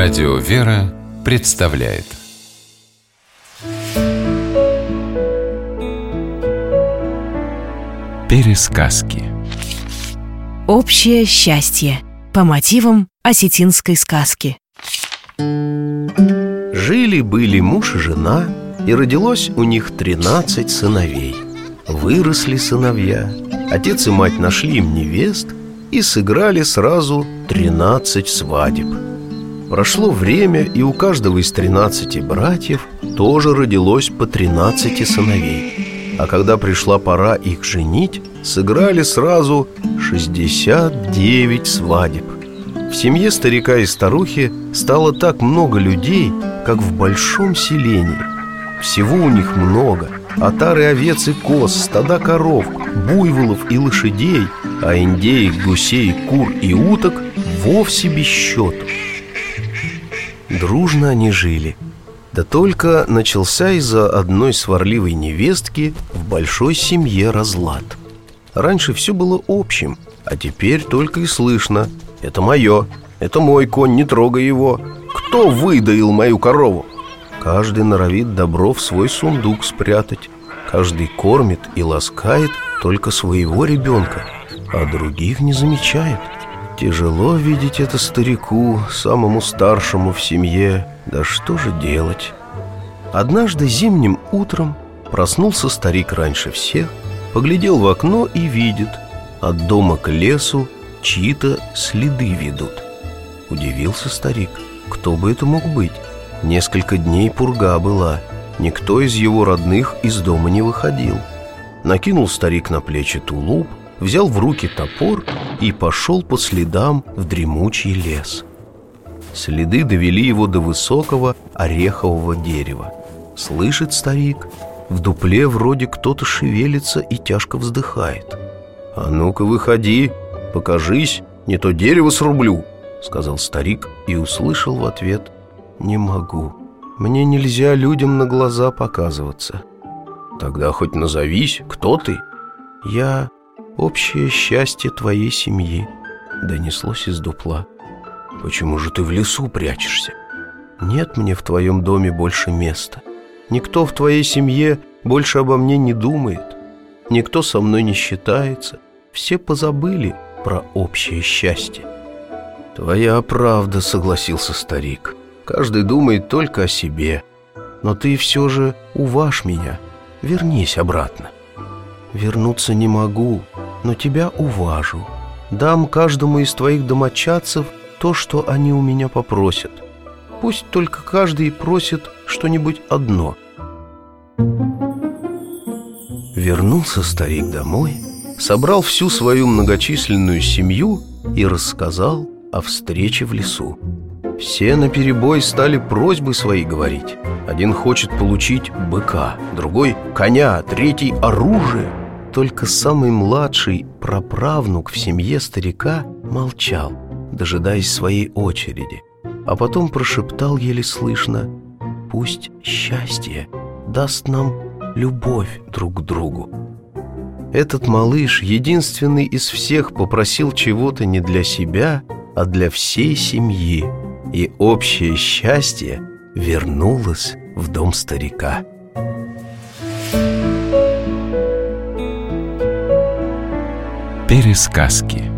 Радио «Вера» представляет. Пересказки. Общее счастье. По мотивам осетинской сказки. Жили-были муж и жена, и родилось у них тринадцать сыновей. Выросли сыновья, отец и мать нашли им невест И сыграли сразу тринадцать свадеб Прошло время, и у каждого из тринадцати братьев тоже родилось по тринадцати сыновей. А когда пришла пора их женить, сыграли сразу 69 свадеб. В семье старика и старухи стало так много людей, как в большом селении. Всего у них много Отары овец и коз, стада коров, буйволов и лошадей А индеек, гусей, кур и уток вовсе без счету Дружно они жили. Да только начался из-за одной сварливой невестки в большой семье разлад. Раньше все было общим, а теперь только и слышно. Это мое, это мой конь, не трогай его. Кто выдаил мою корову? Каждый норовит добро в свой сундук спрятать. Каждый кормит и ласкает только своего ребенка А других не замечает Тяжело видеть это старику, самому старшему в семье Да что же делать? Однажды зимним утром проснулся старик раньше всех Поглядел в окно и видит От дома к лесу чьи-то следы ведут Удивился старик Кто бы это мог быть? Несколько дней пурга была Никто из его родных из дома не выходил Накинул старик на плечи тулуп Взял в руки топор и пошел по следам в дремучий лес Следы довели его до высокого орехового дерева Слышит старик, в дупле вроде кто-то шевелится и тяжко вздыхает «А ну-ка выходи, покажись, не то дерево срублю», — сказал старик и услышал в ответ «Не могу, мне нельзя людям на глаза показываться». «Тогда хоть назовись, кто ты?» «Я общее счастье твоей семьи», — донеслось из дупла. «Почему же ты в лесу прячешься?» «Нет мне в твоем доме больше места. Никто в твоей семье больше обо мне не думает. Никто со мной не считается. Все позабыли про общее счастье». «Твоя правда», — согласился старик. «Каждый думает только о себе. Но ты все же уважь меня. Вернись обратно». «Вернуться не могу, но тебя уважу. Дам каждому из твоих домочадцев то, что они у меня попросят. Пусть только каждый просит что-нибудь одно». Вернулся старик домой, собрал всю свою многочисленную семью и рассказал о встрече в лесу. Все наперебой стали просьбы свои говорить. Один хочет получить быка, другой – коня, третий – оружие. Только самый младший праправнук в семье старика молчал, дожидаясь своей очереди. А потом прошептал еле слышно «Пусть счастье даст нам любовь друг к другу». Этот малыш, единственный из всех, попросил чего-то не для себя, а для всей семьи – и общее счастье вернулось в дом старика. Пересказки